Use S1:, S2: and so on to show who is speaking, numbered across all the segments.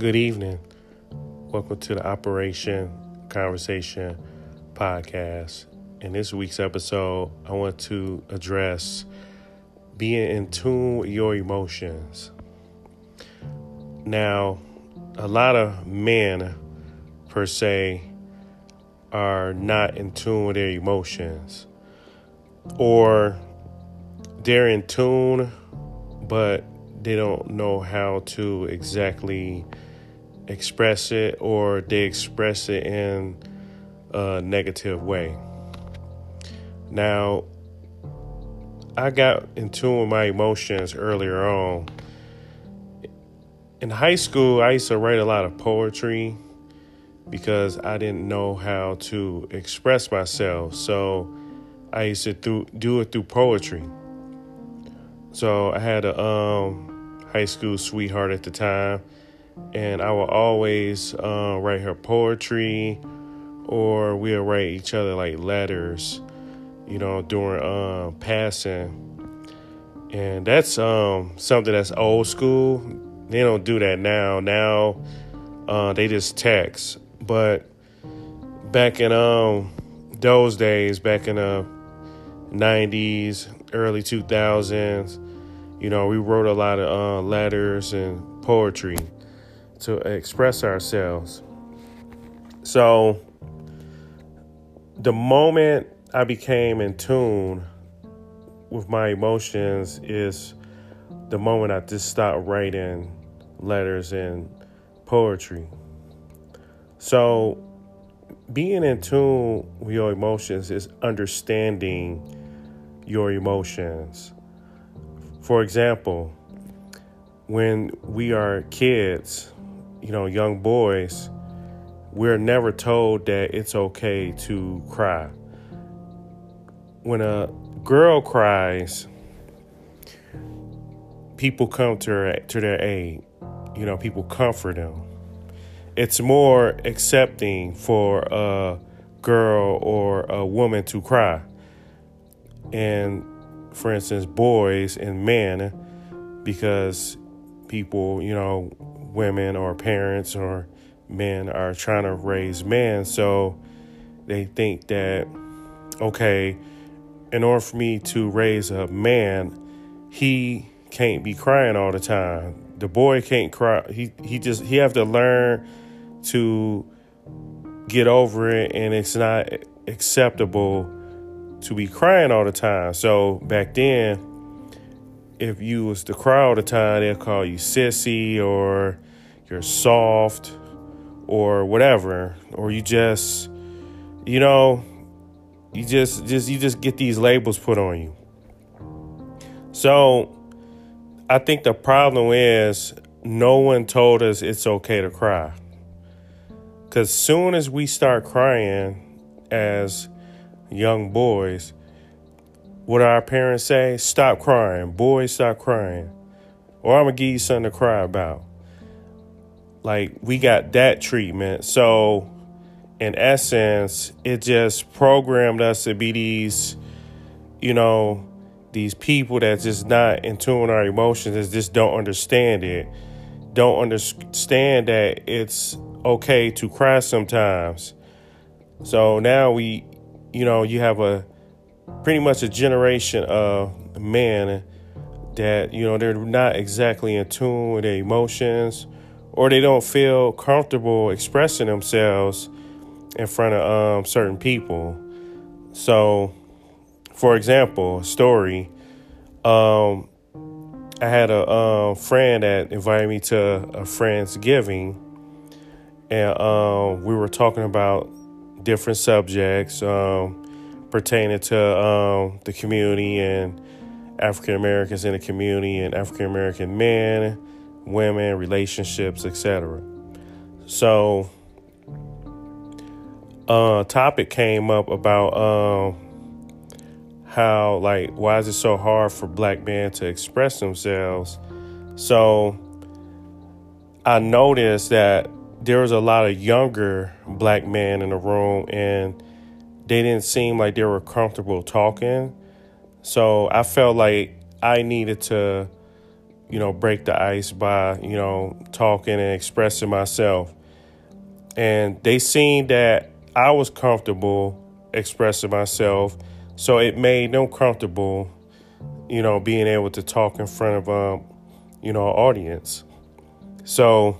S1: Good evening. Welcome to the Operation Conversation podcast. In this week's episode, I want to address being in tune with your emotions. Now, a lot of men, per se, are not in tune with their emotions, or they're in tune, but they don't know how to exactly express it, or they express it in a negative way. Now, I got in tune with my emotions earlier on. In high school, I used to write a lot of poetry because I didn't know how to express myself. So I used to do, do it through poetry. So I had a um, high school sweetheart at the time, and I will always uh, write her poetry, or we'll write each other like letters, you know, during uh, passing. And that's um, something that's old school. They don't do that now. Now uh, they just text. But back in um, those days, back in the 90s, early 2000s, you know, we wrote a lot of uh, letters and poetry to express ourselves. So the moment I became in tune with my emotions is the moment I just stopped writing letters and poetry. So, being in tune with your emotions is understanding your emotions. For example, when we are kids, you know, young boys, we're never told that it's okay to cry. When a girl cries, people come to her, to their aid. You know, people comfort them. It's more accepting for a girl or a woman to cry. And for instance, boys and men, because people, you know, women or parents or men are trying to raise men. So they think that, okay, in order for me to raise a man, he can't be crying all the time. The boy can't cry. He he just he have to learn to get over it and it's not acceptable to be crying all the time. So back then if you was to cry all the time, they'll call you sissy or you're soft or whatever. Or you just you know you just just you just get these labels put on you. So i think the problem is no one told us it's okay to cry. Because soon as we start crying as young boys what our parents say stop crying boys stop crying or i'm gonna give you something to cry about like we got that treatment. So in essence, it just programmed us to be these, you know, these people that just not in tune with our emotions, that just don't understand it, don't understand that it's okay to cry sometimes. So now we, you know, you have a pretty much a generation of men that, you know, they're not exactly in tune with their emotions or they don't feel comfortable expressing themselves in front of um, certain people. So, for example, a story. Um, I had a um, friend that invited me to a Friendsgiving, and um, we were talking about different subjects um, pertaining to um, the community and African Americans in the community and African American men women, relationships, etc. So, uh, topic came up about um, how like why is it so hard for black men to express themselves? So, I noticed that there was a lot of younger black men in the room, and they didn't seem like they were comfortable talking. So I felt like I needed to you know, break the ice by, you know, talking and expressing myself. And they seen that I was comfortable expressing myself. So it made them comfortable, you know, being able to talk in front of, um, you know, audience. So,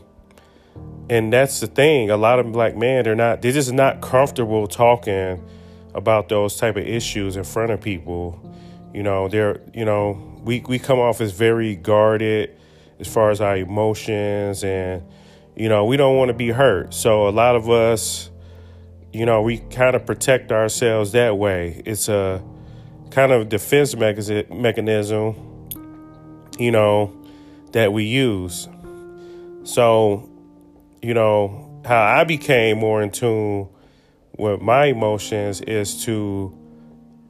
S1: and that's the thing. A lot of black men, they're not, they're just not comfortable talking about those type of issues in front of people. You know, they're, you know, we, we come off as very guarded as far as our emotions and, you know, we don't want to be hurt. So a lot of us, you know, we kind of protect ourselves that way. It's a kind of defense mechanism, you know, that we use. So, you know, how I became more in tune with my emotions is to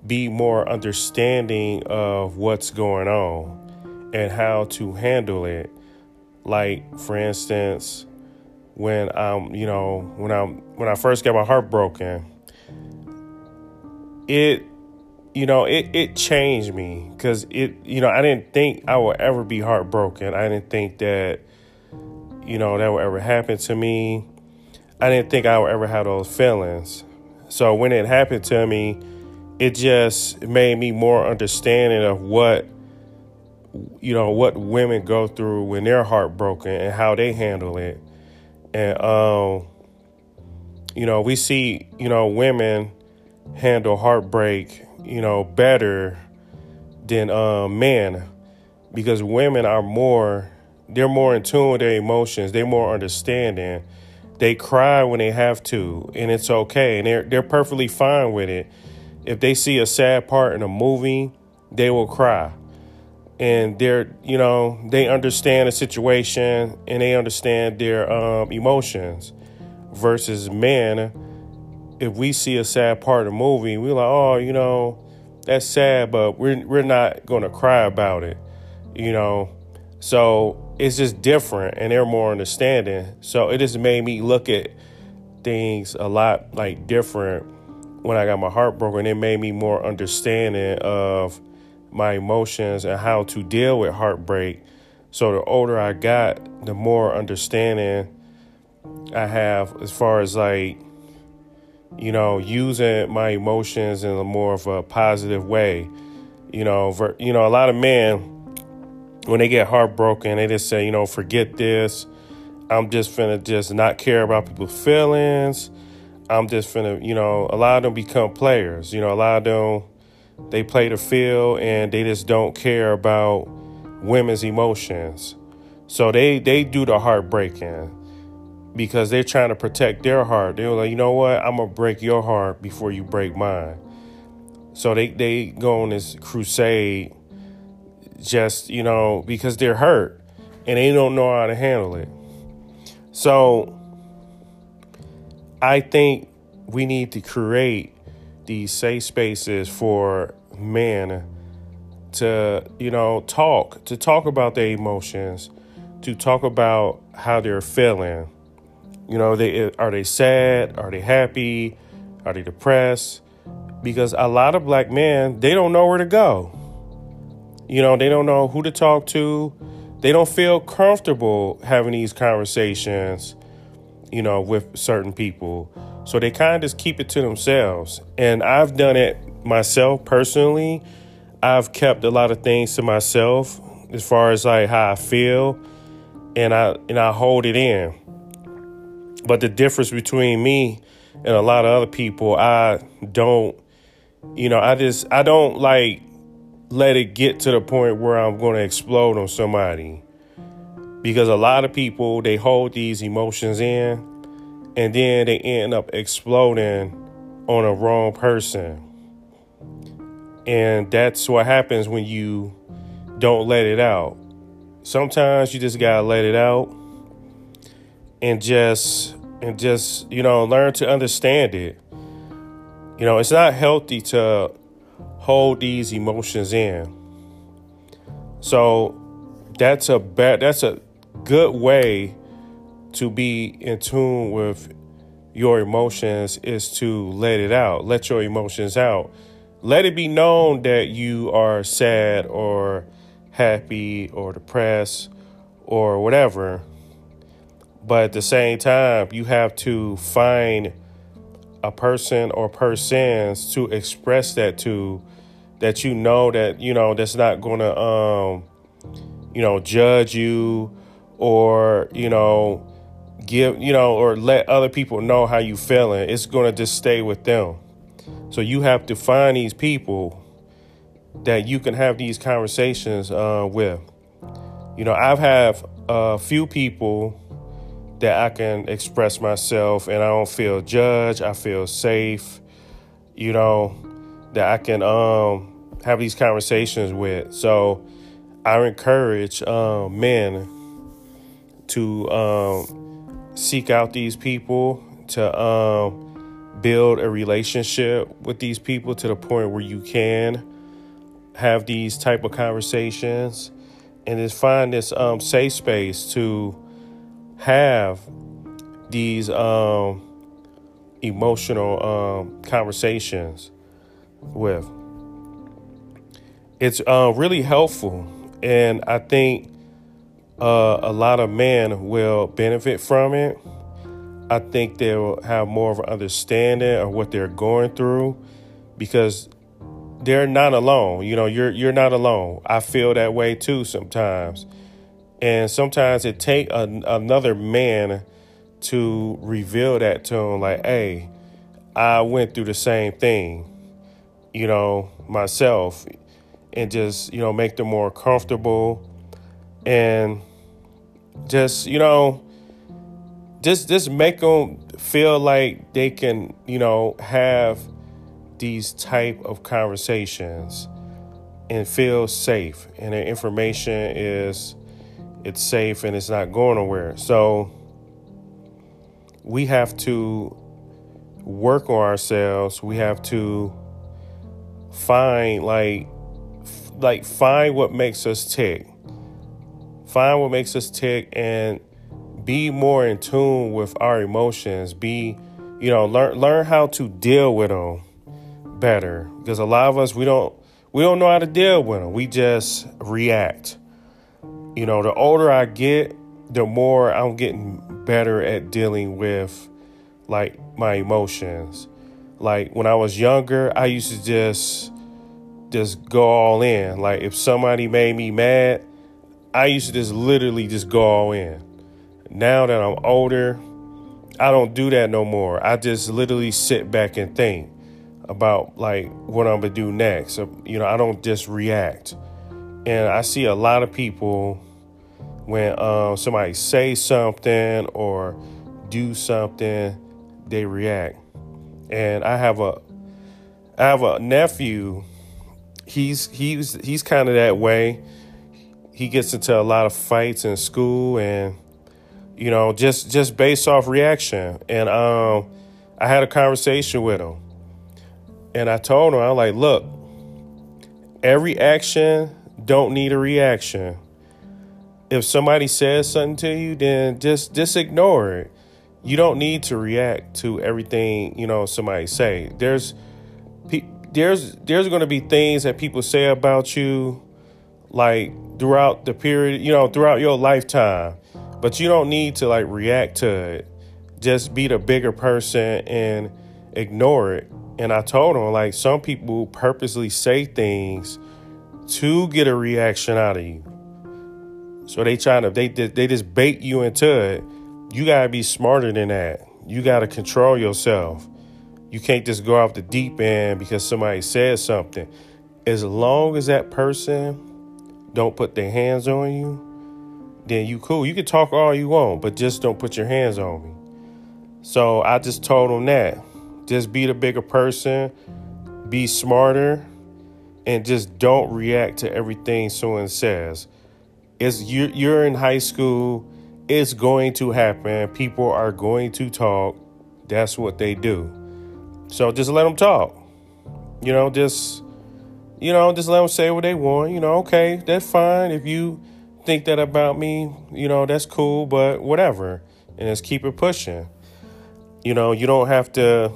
S1: be more understanding of what's going on and how to handle it. Like, for instance, when I'm, you know, when I'm when I first got my heart broken, it you know, it it changed me cuz it you know, I didn't think I would ever be heartbroken. I didn't think that you know, that would ever happen to me. I didn't think I would ever have those feelings. So when it happened to me, it just made me more understanding of what you know what women go through when they're heartbroken and how they handle it and um you know we see you know women handle heartbreak you know better than um men because women are more they're more in tune with their emotions they're more understanding they cry when they have to and it's okay and they're they're perfectly fine with it if they see a sad part in a movie, they will cry. And they're, you know, they understand the situation and they understand their um, emotions. Versus men, if we see a sad part of the movie, we're like, oh, you know, that's sad, but we're we're not to cry about it, you know. So it's just different, and they're more understanding. So it just made me look at things a lot like different when I got my heart broken, it made me more understanding of my emotions and how to deal with heartbreak. So the older I got, the more understanding I have as far as like, you know, using my emotions in a more of a positive way. You know, ver, you know, a lot of men when they get heartbroken, they just say, you know, forget this. I'm just finna just not care about people's feelings. I'm just finna, you know, a lot of them become players. You know, a lot of them they play the field and they just don't care about women's emotions. So they they do the heartbreaking because they're trying to protect their heart. They're like, you know what, I'm gonna break your heart before you break mine. So they they go on this crusade just, you know, because they're hurt and they don't know how to handle it. So I think we need to create these safe spaces for men to, you know, talk, to talk about their emotions, to talk about how they're feeling. You know, they are they sad? Are they happy? Are they depressed? Because a lot of black men, they don't know where to go. You know, they don't know who to talk to. They don't feel comfortable having these conversations you know, with certain people. So they kind of just keep it to themselves. And I've done it myself personally. I've kept a lot of things to myself as far as like how I feel and I and I hold it in. But the difference between me and a lot of other people, I don't you know, I just I don't like let it get to the point where I'm going to explode on somebody. Because a lot of people they hold these emotions in and then they end up exploding on a wrong person. And that's what happens when you don't let it out. Sometimes you just gotta let it out and just and just you know learn to understand it. You know it's not healthy to hold these emotions in so that's a bad that's a good way to be in tune with your emotions is to let it out. Let your emotions out. Let it be known that you are sad or happy or depressed or whatever. But at the same time, you have to find a person or persons to express that to that you know that you know that's not to um you know judge you or you know give you know or let other people know how you feeling. It's to just stay with them. So you have to find these people that you can have these conversations uh, with. You know i've had a few people that i can express myself and i don't feel judged. I feel safe you know that i can um, have these conversations with so i encourage uh, men to um, seek out these people, to um, build a relationship with these people to the point where you can have these type of conversations and just find this um, safe space to have these um, emotional um, conversations with. It's uh, really helpful, and I think uh, a lot of men will benefit from it. I think they'll have more of an understanding of what they're going through because they're not alone. You know, you're you're not alone. I feel that way too sometimes, and sometimes it take another man to reveal that to them. Like, hey, I went through the same thing. You know, myself, and just you know make them more comfortable and just you know just just make them feel like they can you know have these type of conversations and feel safe. And the information is it's safe and it's not going nowhere. So we have to work on ourselves. We have to find like like find what makes us tick. Find what makes us tick and be more in tune with our emotions. Be you know learn learn how to deal with them better. Because a lot of us we don't we don't know how to deal with them we just react. You know the older i get the more i'm getting better at dealing with like my emotions. Like when i was younger i used to just just go all in like if somebody made me mad I used to just literally just go all in. Now that I'm older, I don't do that no more. I just literally sit back and think about like what I'm gonna do next. You know, I don't just react. And I see a lot of people when um, somebody say something or do something, they react. And I have a I have a nephew. He's he's he's kind of that way. He gets into a lot of fights in school and you know just just based off reaction. And um i had a conversation with him. And i told him i was like look every action don't need a reaction. If somebody says something to you then just just ignore it. You don't need to react to everything you know somebody say. There's there's there's going to be things that people say about you like throughout the period, you know, throughout your lifetime. But you don't need to like react to it. Just be the bigger person and ignore it. And I told him like some people purposely say things to get a reaction out of you. So they trying to they they just bait you into it. You gotta be smarter than that. You gotta control yourself. You can't just go off the deep end because somebody says something. As long as that person don't put their hands on you, then you cool. You can talk all you want, but just don't put your hands on me. So I just told him that. Just be the bigger person, be smarter, and just don't react to everything someone says. It's you're, you're in high school. It's going to happen. People are going to talk. That's what they do. So just let them talk. You know, just you know, just let them say what they want. You know, okay, that's fine. If you think that about me, you know, that's cool, but whatever. And just keep it pushing. You know, you don't have to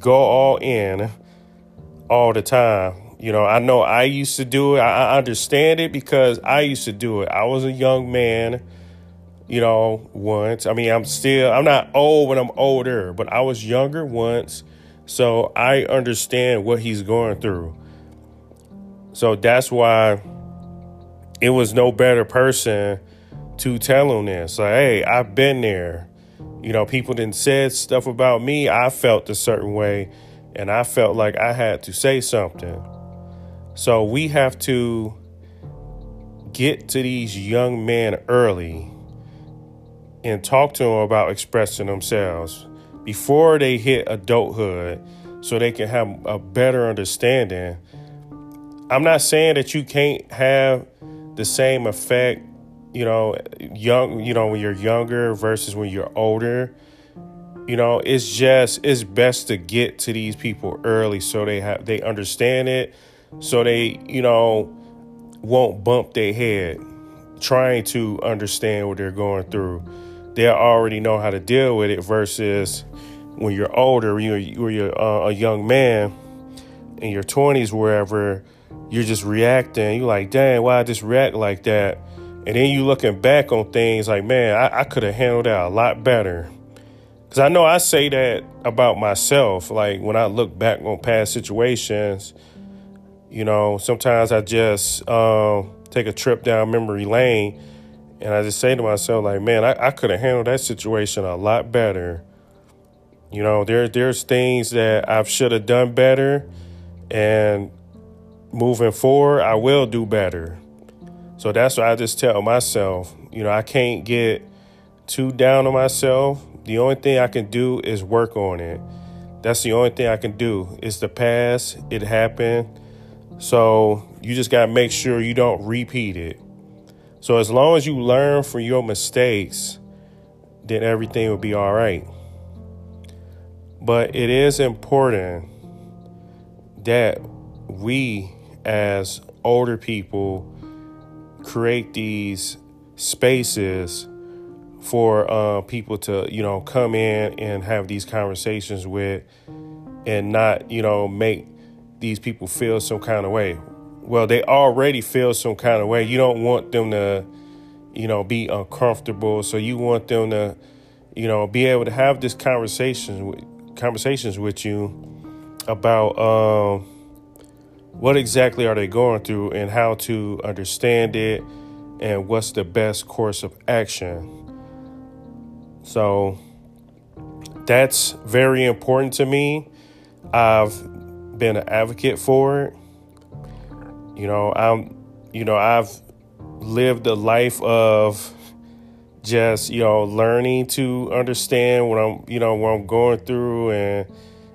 S1: go all in all the time. You know, I know I used to do it. I, understand it because I used to do it. I was a young man, you know, once. I mean, I'm still, I'm not old when I'm older, but I was younger once. So I understand what he's going through. So that's why it was no better person to tell him this. Like, hey, I've been there. You know, people didn't said stuff about me. I felt a certain way, and I felt like I had to say something. So we have to get to these young men early and talk to them about expressing themselves before they hit adulthood so they can have a better understanding. I'm not saying that you can't have the same effect, you know, young, you know, when you're younger versus when you're older. You know, it's just it's best to get to these people early so they have they understand it so they, you know, won't bump their head trying to understand what they're going through. They already know how to deal with it versus when you're older, you're, you're uh, a young man in your 20s, wherever you're just reacting. You're like, dang, why I just react like that? And then you looking back on things like, man, I, I could have handled that a lot better. Because I know I say that about myself. Like when I look back on past situations, you know, sometimes I just um, take a trip down memory lane and I just say to myself, like, man, I, I could have handled that situation a lot better. You know, there there's things that I should have done better and moving forward, I will do better. So that's what I just tell myself, you know, I can't get too down on myself. The only thing I can do is work on it. That's the only thing I can do. It's the past. It happened. So you just got to make sure you don't repeat it. So as long as you learn from your mistakes, then everything will be all right. But it is important that we, as older people, create these spaces for uh, people to, you know, come in and have these conversations with and not, you know, make these people feel some kind of way. Well, they already feel some kind of way. You don't want them to, you know, be uncomfortable. So you want them to, you know, be able to have this conversation, conversations with you about um, what exactly are they going through and how to understand it and what's the best course of action. So that's very important to me. I've been an advocate for it. You know, I'm, you know, I've lived a life of just, you know, learning to understand what I'm, you know, what I'm going through and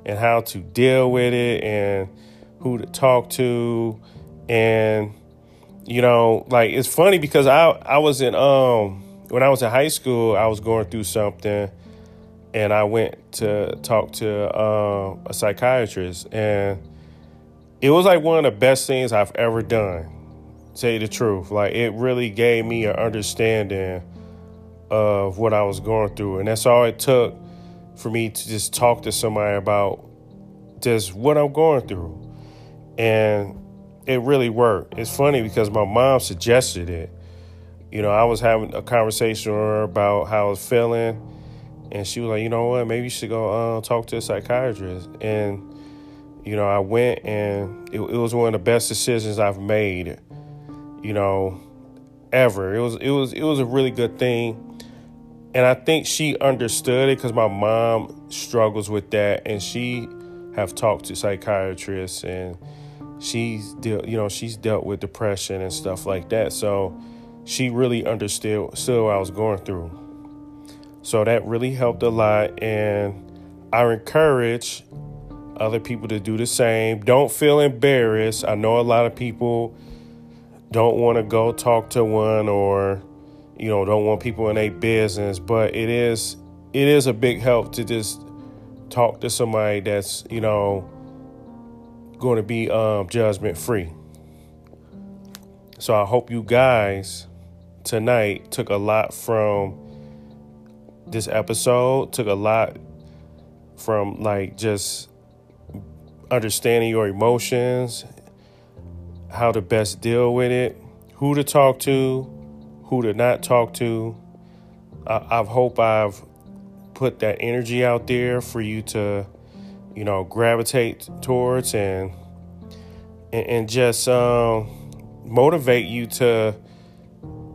S1: and how to deal with it and who to talk to and you know, like it's funny because I I was in um when I was in high school, I was going through something and I went to talk to uh, a psychiatrist, and it was like one of the best things I've ever done. To say the truth, like it really gave me an understanding of what I was going through, and that's all it took for me to just talk to somebody about just what I'm going through, and it really worked. It's funny because my mom suggested it. You know, I was having a conversation with her about how I was feeling and she was like, you know what, maybe you should go uh, talk to a psychiatrist. And you know, I went, and it, it, was one of the best decisions I've made. You know, ever. It was it was it was a really good thing, and I think she understood it because my mom struggles with that, and she have talked to psychiatrists, and she's dealt you know she's dealt with depression and stuff like that. So she really understood still what I was going through. So that really helped a lot. And I encourage other people to do the same. Don't feel embarrassed. I know a lot of people don't want to go talk to one or you know don't want people in their business but it is it is a big help to just talk to somebody that's you know going to be um, judgment free. So i hope you guys tonight took a lot from this episode took a lot from like just understanding your emotions, how to best deal with it, who to talk to, who to not talk to. I, I hope I've put that energy out there for you to, you know, gravitate towards and and, and just um, motivate you to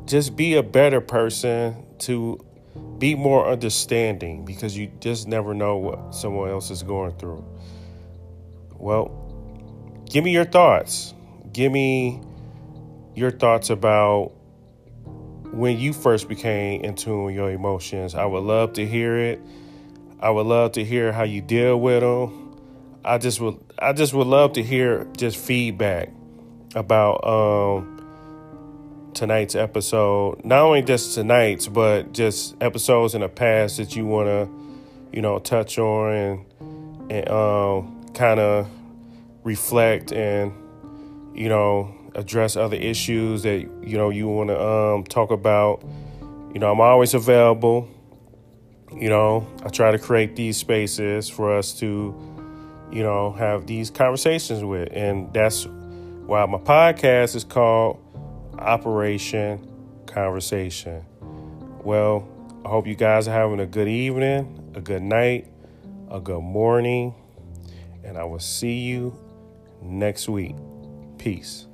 S1: just be a better person, to be more understanding because you just never know what someone else is going through. Well, give me your thoughts. Give me your thoughts about when you first became in tune with your emotions. I would love to hear it. I would love to hear how you deal with them. I just would I just would love to hear just feedback about um, tonight's episode. Not only just tonight's, but just episodes in the past that you want to, you know, touch on and and um, kind of reflect and you know address other issues that you know you want to um, talk about. You know, I'm always available. You know, I try to create these spaces for us to you know, have these conversations with. And that's why my podcast is called Operation Conversation. Well, I hope you guys are having a good evening, a good night, a good morning, and I will see you next week. Peace.